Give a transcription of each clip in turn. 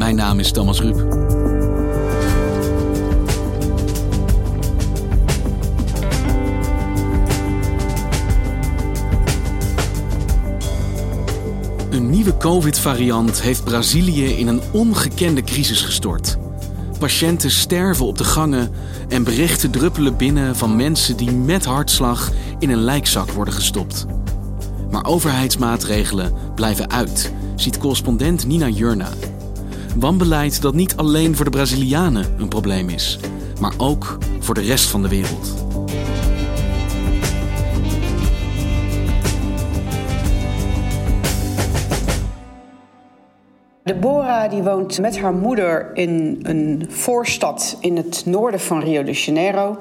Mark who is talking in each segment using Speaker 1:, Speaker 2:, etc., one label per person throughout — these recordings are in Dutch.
Speaker 1: Mijn naam is Thomas Ruip. Een nieuwe COVID-variant heeft Brazilië in een ongekende crisis gestort. Patiënten sterven op de gangen en berichten druppelen binnen van mensen die met hartslag in een lijkzak worden gestopt. Maar overheidsmaatregelen blijven uit, ziet correspondent Nina Jurna. Wanbeleid dat niet alleen voor de Brazilianen een probleem is, maar ook voor de rest van de wereld.
Speaker 2: Deborah die woont met haar moeder in een voorstad in het noorden van Rio de Janeiro.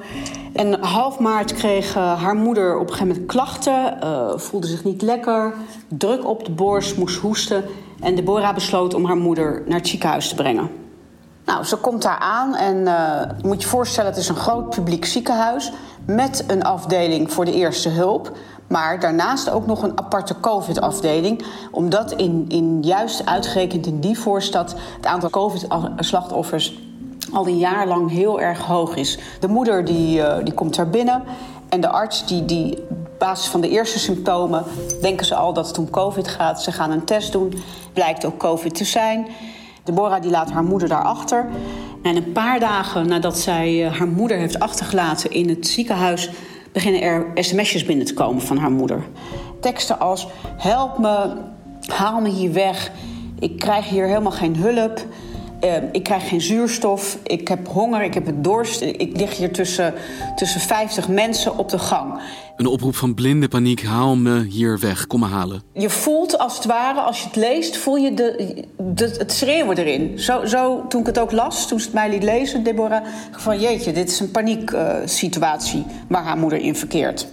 Speaker 2: En half maart kreeg uh, haar moeder op een gegeven moment klachten, uh, voelde zich niet lekker, druk op de borst, moest hoesten. En Deborah besloot om haar moeder naar het ziekenhuis te brengen. Nou, ze komt daar aan en uh, moet je voorstellen, het is een groot publiek ziekenhuis met een afdeling voor de eerste hulp. Maar daarnaast ook nog een aparte COVID-afdeling. Omdat in, in juist uitgerekend in die voorstad het aantal COVID-slachtoffers al een jaar lang heel erg hoog is. De moeder die, uh, die komt daar binnen en de arts die, die basis van de eerste symptomen denken ze al dat het om COVID gaat. Ze gaan een test doen, blijkt ook COVID te zijn. Deborah die laat haar moeder daarachter. En een paar dagen nadat zij uh, haar moeder heeft achtergelaten in het ziekenhuis beginnen er sms'jes binnen te komen van haar moeder. Teksten als: Help me, haal me hier weg. Ik krijg hier helemaal geen hulp. Uh, ik krijg geen zuurstof. Ik heb honger. Ik heb het dorst. Ik lig hier tussen, tussen 50 mensen op de gang.
Speaker 1: Een oproep van blinde paniek. Haal me hier weg. Kom me halen.
Speaker 2: Je voelt als het ware, als je het leest, voel je de, de, het schreeuwen erin. Zo, zo, toen ik het ook las, toen ze het mij liet lezen, Deborah, van jeetje, dit is een panieksituatie uh, waar haar moeder in verkeert.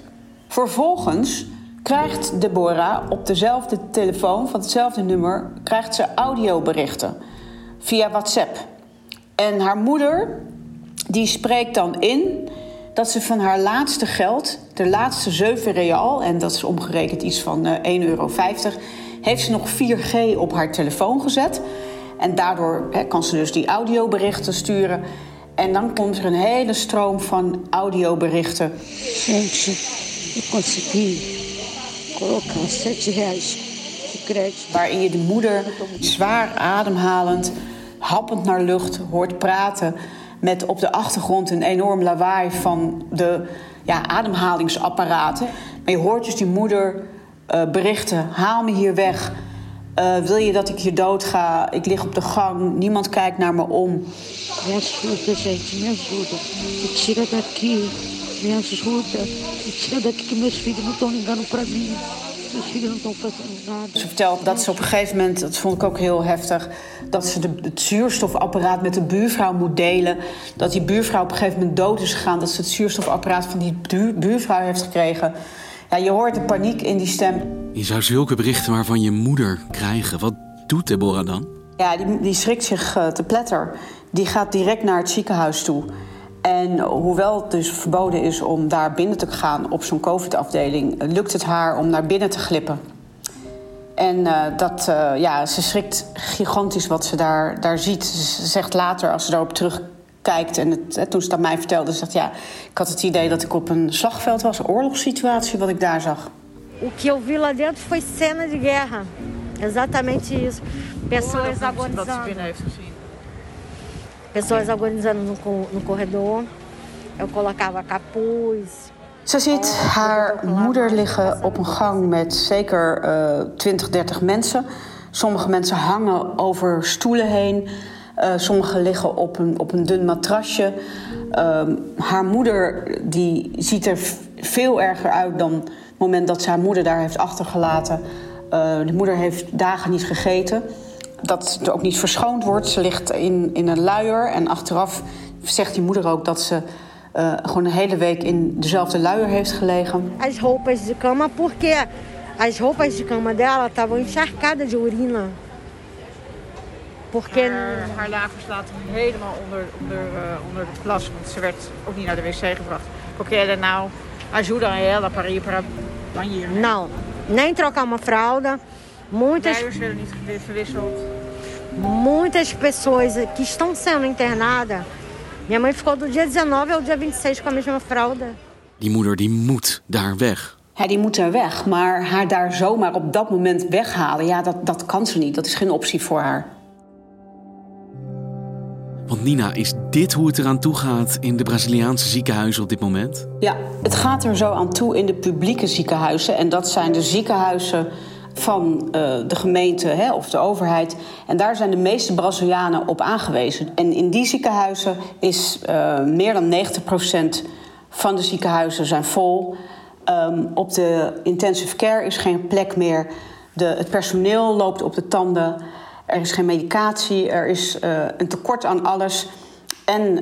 Speaker 2: Vervolgens krijgt Deborah op dezelfde telefoon van hetzelfde nummer krijgt ze audioberichten via WhatsApp. En haar moeder die spreekt dan in dat ze van haar laatste geld, de laatste 7 real, en dat is omgerekend iets van uh, 1,50 euro, heeft ze nog 4G op haar telefoon gezet. En daardoor kan ze dus die audioberichten sturen. En dan komt er een hele stroom van audioberichten.
Speaker 3: Gente, eu consegui colocar 7 reais de crédito.
Speaker 2: Waarin je de moeder zwaar ademhalend, happend naar lucht hoort praten met op de achtergrond een enorm lawaai van de ja, ademhalingsapparaten. Maar je hoort dus die moeder uh, berichten: haal me hier weg. Uh, wil je dat ik hier dood ga? Ik lig op de gang, niemand kijkt naar me om.
Speaker 3: Me
Speaker 2: Ze vertelt dat ze op een gegeven moment, dat vond ik ook heel heftig, dat ze de, het zuurstofapparaat met de buurvrouw moet delen. Dat die buurvrouw op een gegeven moment dood is gegaan, dat ze het zuurstofapparaat van die buurvrouw heeft gekregen. Ja, je hoort de paniek in die stem.
Speaker 1: Je zou zulke berichten maar van je moeder krijgen. Wat doet Deborah dan?
Speaker 2: Ja, die, die schrikt zich uh, te pletter. Die gaat direct naar het ziekenhuis toe. En hoewel het dus verboden is om daar binnen te gaan op zo'n COVID-afdeling, lukt het haar om naar binnen te glippen. En uh, dat, uh, ja, ze schrikt gigantisch wat ze daar, daar ziet. Ze zegt later, als ze daarop terugkijkt en het, hè, toen ze aan mij vertelde, zegt ja, ik had het idee dat ik op een slagveld was, een oorlogssituatie wat ik daar zag.
Speaker 4: O que eu vi lá dentro foi cena de guerra. Exatamente isso. Pessoas agonizando. Pessoas agonizando no, no corredor. Eu colocava capuz.
Speaker 2: Ze ziet haar moeder liggen op een gang met zeker eh 20, 30 mensen. Sommige mensen hangen over stoelen heen. Eh sommigen liggen op een, op een dun matrasje. Ehm, haar moeder die ziet er veel erger uit dan het moment dat ze haar moeder daar heeft achtergelaten. Eh, de moeder heeft dagen niet gegeten. Dat er ook niet verschoond wordt. Ze ligt in, in een luier. En achteraf zegt die moeder ook dat ze eh, gewoon een hele week in dezelfde luier heeft gelegen.
Speaker 4: As roupas de cama, porque as roupas de cama dela estavam encharcadas de urina. Porque
Speaker 5: Haar, haar lakens laten helemaal onder, onder, eh, onder de plas, want ze werd ook niet naar de wc gebracht. Porque ela nou ajuda ela para ir para banheiro.
Speaker 4: não, nem trocar uma fralda. Muitas,
Speaker 5: werden niet verwisseld.
Speaker 4: muitas pessoas que estão sendo internadas. Minha mãe ficou do dia 19 ao dia 26 com a mesma fralda.
Speaker 1: Die moeder die moet daar weg.
Speaker 2: Ja, die moet er weg, maar haar daar zomaar op dat moment weghalen, ja, dat, dat kan ze niet. Dat is geen optie voor haar.
Speaker 1: Want Nina, is dit hoe het eraan toe gaat in de Braziliaanse ziekenhuizen op dit moment?
Speaker 2: Ja, het gaat er zo aan toe in de publieke ziekenhuizen. En dat zijn de ziekenhuizen van eh, de gemeente hè, of de overheid. En daar zijn de meeste Brazilianen op aangewezen. En in die ziekenhuizen is eh, meer dan 90% van de ziekenhuizen zijn vol. Ehm, op de intensive care is geen plek meer. De, het personeel loopt op de tanden. Er is geen medicatie. Er is eh, een tekort aan alles. En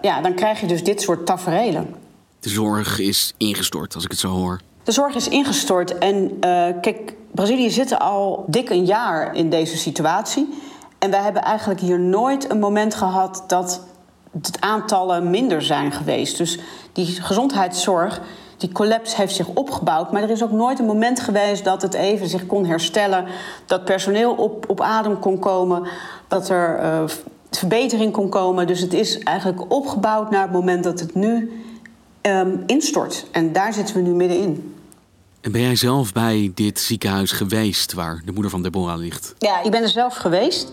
Speaker 2: ja, dan krijg je dus dit soort taferelen.
Speaker 1: De zorg is ingestort, als ik het zo hoor.
Speaker 2: De zorg is ingestort en kijk, Brazilië zit al dik een jaar in deze situatie. En wij hebben eigenlijk hier nooit een moment gehad dat het aantallen minder zijn geweest. Dus die gezondheidszorg, die collapse heeft zich opgebouwd. Maar er is ook nooit een moment geweest dat het even zich kon herstellen. Dat personeel op, op adem kon komen. Dat er eh, verbetering kon komen. Dus het is eigenlijk opgebouwd naar het moment dat het nu ehm, instort. En daar zitten we nu middenin.
Speaker 1: En ben jij zelf bij dit ziekenhuis geweest waar de moeder van Deborah ligt?
Speaker 2: Ja, ik ben er zelf geweest.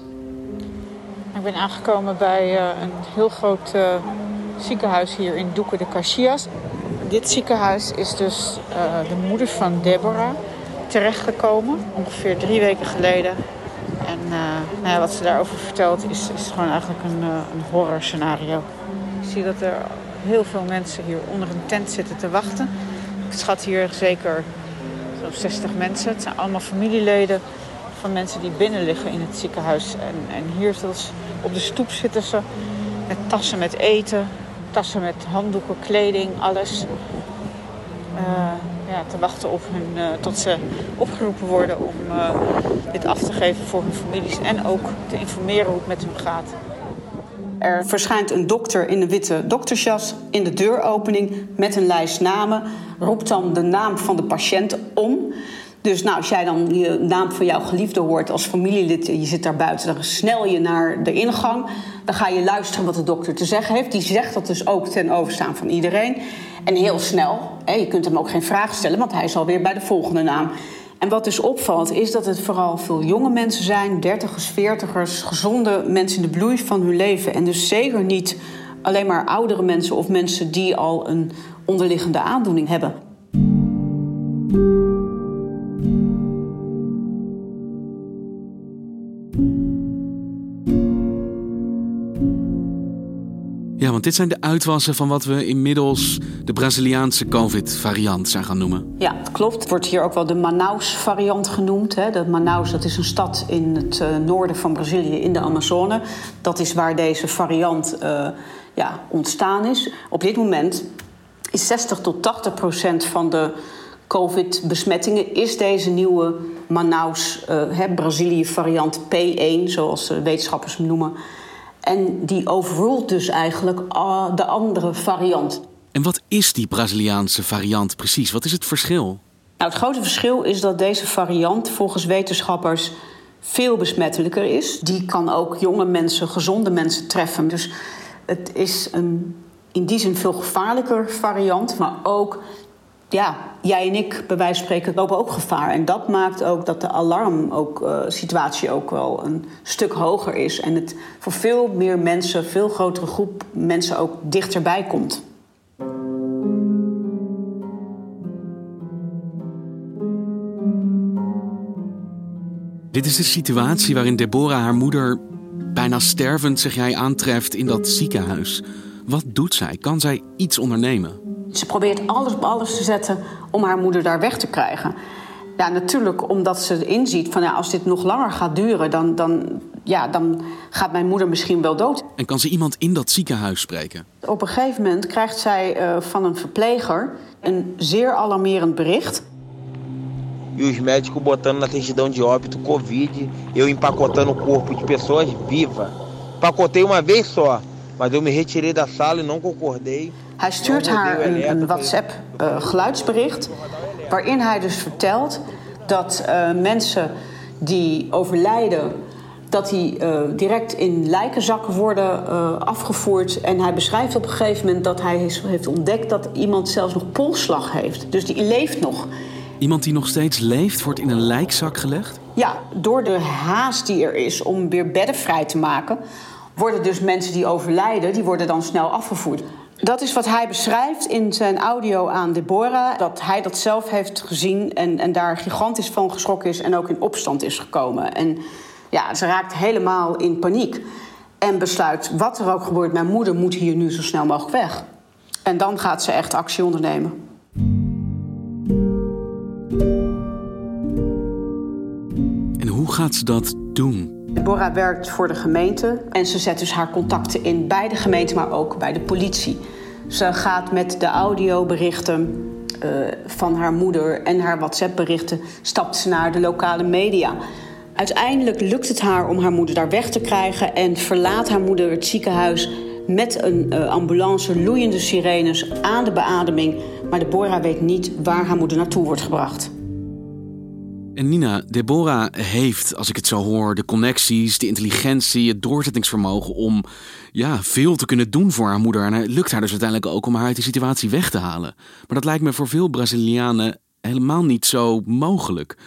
Speaker 5: Ik ben aangekomen bij eh, een heel groot eh, ziekenhuis hier in Duque de Caxias. Dit ziekenhuis is dus eh, de moeder van Deborah terechtgekomen, ongeveer drie weken geleden. En eh, nou ja, wat ze daarover vertelt is, is gewoon eigenlijk een, uh, een horror scenario. Ik zie dat er heel veel mensen hier onder een tent zitten te wachten. Ik schat hier zeker zo'n 60 mensen. Het zijn allemaal familieleden van mensen die binnen liggen in het ziekenhuis. En, en hier zelfs op de stoep zitten ze met tassen met eten, tassen met handdoeken, kleding, alles. Uh, ja, te wachten op hun, uh, tot ze opgeroepen worden om uh, dit af te geven voor hun families. En ook te informeren hoe het met hun gaat.
Speaker 2: Er verschijnt een dokter in een witte doktersjas in de deuropening met een lijst namen. Roept dan de naam van de patiënt om. Dus nou, als jij dan je naam van jouw geliefde hoort als familielid en je zit daar buiten, dan snel je naar de ingang. Dan ga je luisteren wat de dokter te zeggen heeft. Die zegt dat dus ook ten overstaan van iedereen. En heel snel, je kunt hem ook geen vraag stellen, want hij is alweer bij de volgende naam. En wat dus opvalt, is dat het vooral veel jonge mensen zijn, dertigers, veertigers, gezonde mensen in de bloei van hun leven. En dus zeker niet alleen maar oudere mensen of mensen die al een onderliggende aandoening hebben.
Speaker 1: Dit zijn de uitwassen van wat we inmiddels de Braziliaanse COVID-variant zijn gaan noemen.
Speaker 2: Ja, klopt. Wordt hier ook wel de Manaus-variant genoemd. Hè. De Manaus dat is een stad in het uh, noorden van Brazilië, in de Amazone. Dat is waar deze variant uh, ja, ontstaan is. Op dit moment is 60 tot 80 procent van de COVID-besmettingen... is deze nieuwe Manaus, uh, Brazilië-variant P1, zoals wetenschappers hem noemen... En die overrult dus eigenlijk uh, de andere variant.
Speaker 1: En wat is die Braziliaanse variant precies? Wat is het verschil?
Speaker 2: Nou, het grote verschil is dat deze variant volgens wetenschappers veel besmettelijker is. Die kan ook jonge mensen, gezonde mensen treffen. Dus het is een in die zin veel gevaarlijker variant, maar ook ja, jij en ik, bij wijze van spreken, lopen ook gevaar. En dat maakt ook dat de alarmsituatie ook, uh, ook wel een stuk hoger is. En het voor veel meer mensen, veel grotere groep mensen ook dichterbij komt.
Speaker 1: Dit is de situatie waarin Deborah haar moeder bijna stervend, zeg jij, aantreft in dat ziekenhuis. Wat doet zij? Kan zij iets ondernemen?
Speaker 2: Ze probeert alles op alles te zetten om haar moeder daar weg te krijgen. Ja, natuurlijk omdat ze inziet van ja, als dit nog langer gaat duren, dan, dan, ja, dan gaat mijn moeder misschien wel dood.
Speaker 1: En kan ze iemand in dat ziekenhuis spreken?
Speaker 2: Op een gegeven moment krijgt zij uh, van een verpleger een zeer alarmerend bericht.
Speaker 6: E os médicos botando na certidão de óbito Covid, eu empacotando o corpo de pessoas vivas. Pacotei uma vez só, mas eu me retirei da sala e não concordei.
Speaker 2: Hij stuurt haar een, een WhatsApp-geluidsbericht. Uh, waarin hij dus vertelt dat uh, mensen die overlijden. dat die uh, direct in lijkenzakken worden afgevoerd. En hij beschrijft op een gegeven moment dat hij heeft ontdekt dat iemand zelfs nog polsslag heeft. Dus die leeft nog.
Speaker 1: Iemand die nog steeds leeft, wordt in een lijkzak gelegd?
Speaker 2: Ja, door de haast die er is om weer bedden vrij te maken, worden dus mensen die overlijden, die worden dan snel afgevoerd. Dat is wat hij beschrijft in zijn audio aan Deborah. Dat hij dat zelf heeft gezien en, en daar gigantisch van geschrokken is en ook in opstand is gekomen. En ja, ze raakt helemaal in paniek. En besluit, wat er ook gebeurt, mijn moeder moet hier nu zo snel mogelijk weg. En dan gaat ze echt actie ondernemen.
Speaker 1: En hoe gaat ze dat doen?
Speaker 2: Deborah werkt voor de gemeente en ze zet dus haar contacten in bij de gemeente, maar ook bij de politie. Ze gaat met de audioberichten uh, van haar moeder en haar WhatsApp-berichten stapt ze naar de lokale media. Uiteindelijk lukt het haar om haar moeder daar weg te krijgen en verlaat haar moeder het ziekenhuis met een uh, ambulance, loeiende sirenes aan de beademing. Maar Deborah weet niet waar haar moeder naartoe wordt gebracht.
Speaker 1: En Nina, Deborah heeft, als ik het zo hoor, de connecties, de intelligentie, het doorzettingsvermogen om ja, veel te kunnen doen voor haar moeder. En het lukt haar dus uiteindelijk ook om haar uit die situatie weg te halen. Maar dat lijkt me voor veel Brazilianen helemaal niet zo mogelijk.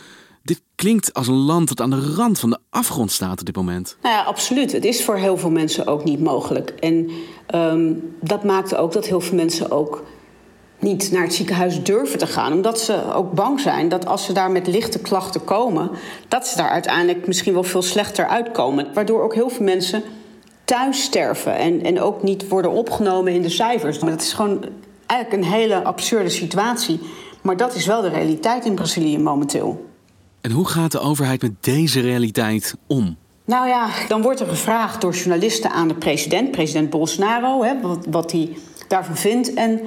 Speaker 1: Dit klinkt als een land dat aan de rand van de afgrond staat op dit moment.
Speaker 2: Nou ja, absoluut. Het is voor heel veel mensen ook niet mogelijk. En um, dat maakt ook dat heel veel mensen ook niet naar het ziekenhuis durven te gaan. Omdat ze ook bang zijn dat als ze daar met lichte klachten komen, dat ze daar uiteindelijk misschien wel veel slechter uitkomen. Waardoor ook heel veel mensen thuis sterven en, en ook niet worden opgenomen in de cijfers. Maar dat is gewoon eigenlijk een hele absurde situatie. Maar dat is wel de realiteit in Brazilië momenteel.
Speaker 1: En hoe gaat de overheid met deze realiteit om?
Speaker 2: Nou ja, dan wordt er gevraagd door journalisten aan de president, president Bolsonaro, hè, wat, wat hij daarvan vindt. En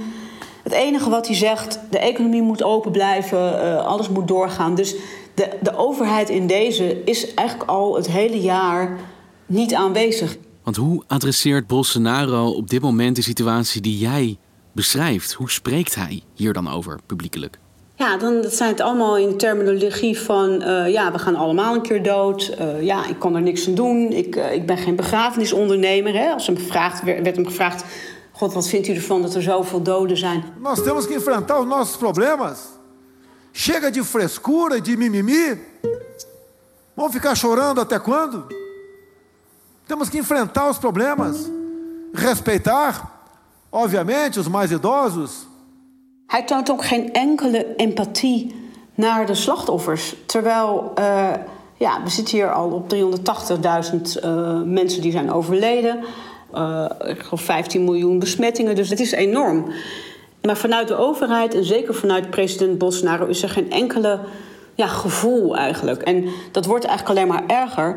Speaker 2: het enige wat hij zegt, de economie moet open blijven, uh, alles moet doorgaan. Dus de, de overheid in deze is eigenlijk al het hele jaar niet aanwezig.
Speaker 1: Want hoe adresseert Bolsonaro op dit moment de situatie die jij beschrijft? Hoe spreekt hij hier dan over publiekelijk?
Speaker 2: Ja, dan zijn het allemaal in de terminologie van... Uh, ja, we gaan allemaal een keer dood. Uh, ja, ik kan er niks aan doen. Ik, uh, ik ben geen begrafenisondernemer. Hè. Als hem gevraagd, werd hem gevraagd... God, wat vindt u ervan dat er zoveel doden zijn?
Speaker 7: Nós temos que enfrentar os nossos problemas. Chega de frescura, de mimimi. Vamos ficar chorando até quando? Temos que enfrentar os problemas. Respeitar, obviamente, os mais idosos.
Speaker 2: Hij toont ook geen enkele empathie naar de slachtoffers. Terwijl, uh, ja, we zitten hier al op 380.000 uh, mensen die zijn overleden. Uh, ik geloof 15 miljoen besmettingen, dus het is enorm. Maar vanuit de overheid en zeker vanuit president Bolsonaro is er geen enkele ja, gevoel eigenlijk. En dat wordt eigenlijk alleen maar erger,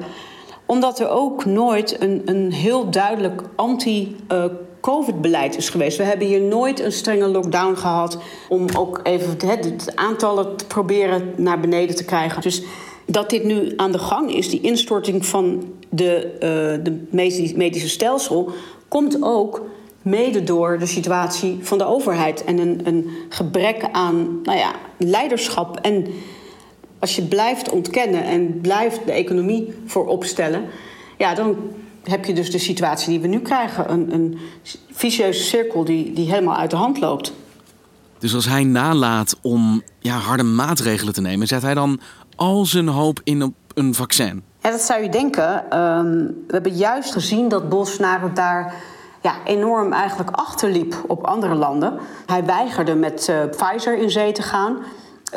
Speaker 2: omdat er ook nooit een, een heel duidelijk anti- uh, COVID-beleid is geweest. We hebben hier nooit een strenge lockdown gehad om ook even het aantallen te proberen naar beneden te krijgen. Dus dat dit nu aan de gang is, die instorting van de, uh, de medische stelsel, komt ook mede door de situatie van de overheid en een, een gebrek aan nou ja, leiderschap. En als je blijft ontkennen en blijft de economie voor opstellen, ja, dan heb je dus de situatie die we nu krijgen. Een, een vicieuze cirkel die, die helemaal uit de hand loopt.
Speaker 1: Dus als hij nalaat om ja, harde maatregelen te nemen, zet hij dan al zijn hoop in op een vaccin?
Speaker 2: Ja, dat zou je denken. Ehm, we hebben juist gezien dat Bolsonaro daar ja, enorm eigenlijk achterliep op andere landen. Hij weigerde met uh, Pfizer in zee te gaan.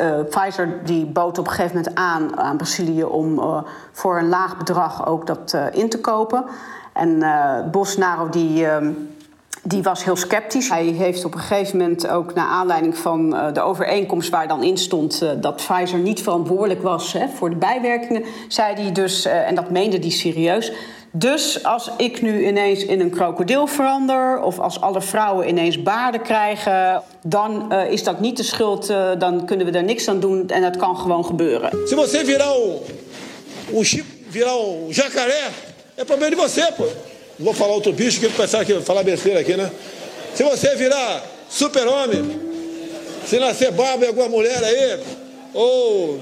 Speaker 2: Uh, Pfizer die bood op een gegeven moment aan aan Brazilië om uh, voor een laag bedrag ook dat in te kopen. En Bolsonaro die ehm, die was heel sceptisch. Hij heeft op een gegeven moment ook naar aanleiding van uh, de overeenkomst waar dan in stond uh, dat Pfizer niet verantwoordelijk was voor de bijwerkingen, zei hij dus, uh, en dat meende hij serieus. Dus als ik nu ineens in een krokodil verander, of als alle vrouwen ineens baarden krijgen, dan is dat niet de schuld, dan kunnen we daar niks aan doen en dat kan gewoon gebeuren.
Speaker 8: Se você virar o, o chip, virar o jacaré, é problema de você, pô. Não vou falar outro bicho que ele pensar que falar besteira aqui, né? Se você virar super-homem, se nascer barba em alguma mulher aí, oh.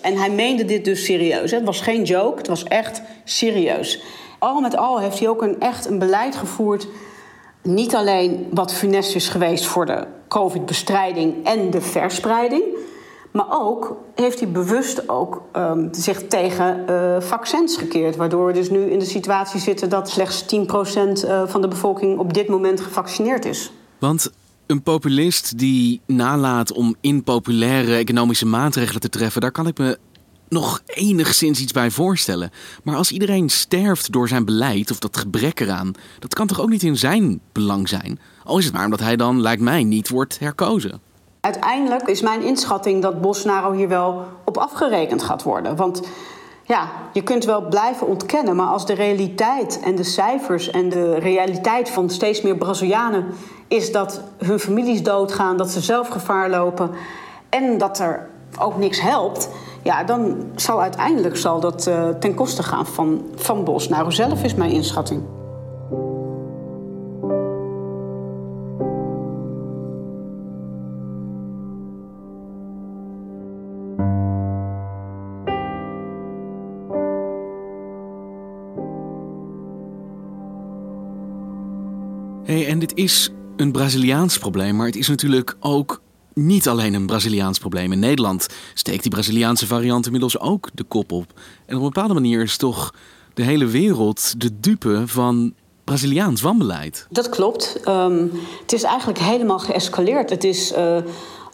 Speaker 2: En hij meende dit dus serieus. Het was geen joke, het was echt serieus. Al met al heeft hij ook een, echt een beleid gevoerd. Niet alleen wat funest is geweest voor de COVID-bestrijding en de verspreiding. Maar ook heeft hij bewust ook um, zich tegen uh, vaccins gekeerd. Waardoor we dus nu in de situatie zitten dat slechts 10% uh, van de bevolking op dit moment gevaccineerd is.
Speaker 1: Want een populist die nalaat om impopulaire economische maatregelen te treffen, daar kan ik me nog enigszins iets bij voorstellen. Maar als iedereen sterft door zijn beleid of dat gebrek eraan, dat kan toch ook niet in zijn belang zijn? Al is het maar omdat hij dan, lijkt mij, niet wordt herkozen.
Speaker 2: Uiteindelijk is mijn inschatting dat Bolsonaro hier wel op afgerekend gaat worden. Want ja, je kunt wel blijven ontkennen, maar als de realiteit en de cijfers en de realiteit van steeds meer Brazilianen is dat hun families doodgaan, dat ze zelf gevaar lopen en dat er ook niks helpt, ja, dan zal uiteindelijk zal dat uh, ten koste gaan van, van Bolsonaro zelf, is mijn inschatting.
Speaker 1: Dit is een Braziliaans probleem, maar het is natuurlijk ook niet alleen een Braziliaans probleem. In Nederland steekt die Braziliaanse variant inmiddels ook de kop op. En op een bepaalde manier is toch de hele wereld de dupe van Braziliaans wanbeleid.
Speaker 2: Dat klopt. Um, het is eigenlijk helemaal geëscaleerd. Het is uh,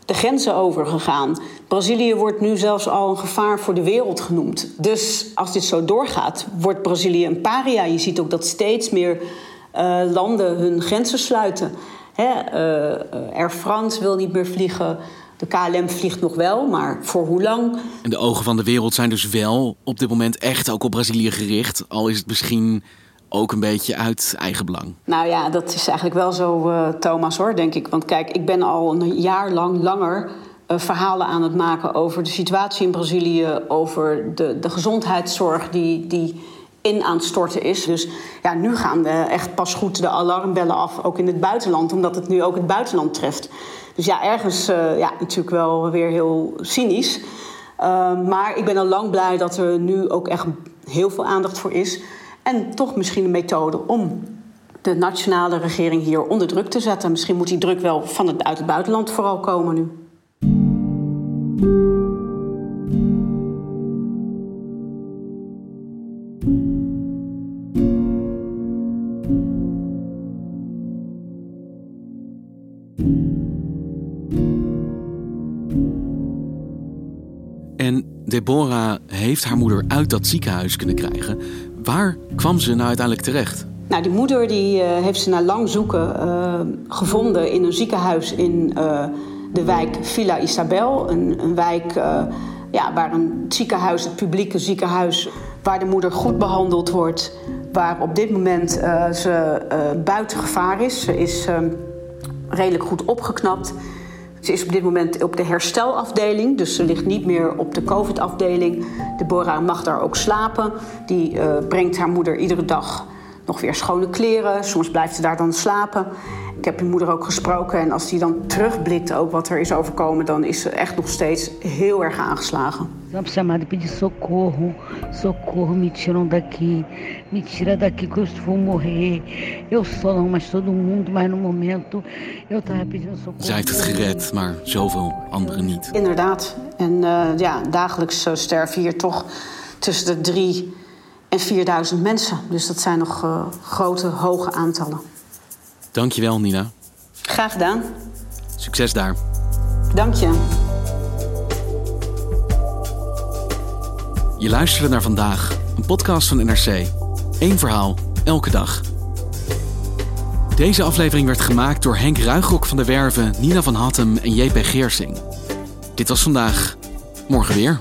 Speaker 2: de grenzen overgegaan. Brazilië wordt nu zelfs al een gevaar voor de wereld genoemd. Dus als dit zo doorgaat, wordt Brazilië een paria. Je ziet ook dat steeds meer uh, landen hun grenzen sluiten. Hè, uh, Air France wil niet meer vliegen. De KLM vliegt nog wel, maar voor hoe lang?
Speaker 1: En de ogen van de wereld zijn dus wel op dit moment echt ook op Brazilië gericht. Al is het misschien ook een beetje uit eigen belang.
Speaker 2: Nou ja, dat is eigenlijk wel zo, uh, Thomas, hoor, denk ik. Want kijk, ik ben al een jaar lang langer uh, verhalen aan het maken over de situatie in Brazilië, over de, de gezondheidszorg die. die in aan het storten is. Dus ja, nu gaan we echt pas goed de alarmbellen af, ook in het buitenland, omdat het nu ook het buitenland treft. Dus ja, ergens uh, ja, natuurlijk wel weer heel cynisch. Uh, maar ik ben al lang blij dat er nu ook echt heel veel aandacht voor is. En toch misschien een methode om de nationale regering hier onder druk te zetten. Misschien moet die druk wel van het buitenland vooral komen nu.
Speaker 1: Deborah heeft haar moeder uit dat ziekenhuis kunnen krijgen. Waar kwam ze nou uiteindelijk terecht?
Speaker 2: Nou, die moeder die, uh, heeft ze na lang zoeken uh, gevonden in een ziekenhuis in uh, de wijk Villa Isabel. Een, een wijk ja, waar een ziekenhuis, het publieke ziekenhuis, waar de moeder goed behandeld wordt. Waar op dit moment ze buiten gevaar is. Ze is redelijk goed opgeknapt. Ze is op dit moment op de herstelafdeling, dus ze ligt niet meer op de COVID-afdeling. Deborah mag daar ook slapen. Die uh, brengt haar moeder iedere dag nog weer schone kleren. Soms blijft ze daar dan slapen. Ik heb mijn moeder ook gesproken en als die dan terugblikt ook wat er is overkomen, dan is ze echt nog steeds heel erg aangeslagen.
Speaker 3: Chamada pedir socorro, socorro, me tiram daqui, me tira daqui que eu vou morrer. Eu só não, mas todo mundo, mas no momento eu tava pedindo socorro.
Speaker 1: Zij heeft het gered, maar zoveel anderen niet.
Speaker 2: Inderdaad. En uh, ja, dagelijks uh, sterven hier toch tussen de drie en 4000 mensen. Dus dat zijn nog uh, grote, hoge aantallen.
Speaker 1: Dankjewel, Nina.
Speaker 2: Graag gedaan.
Speaker 1: Succes daar.
Speaker 2: Dank je.
Speaker 1: Je luisterde naar vandaag, een podcast van NRC. Eén verhaal, elke dag. Deze aflevering werd gemaakt door Henk Ruigrok van der Werven, Nina van Hattem en JP Geersing. Dit was vandaag. Morgen weer.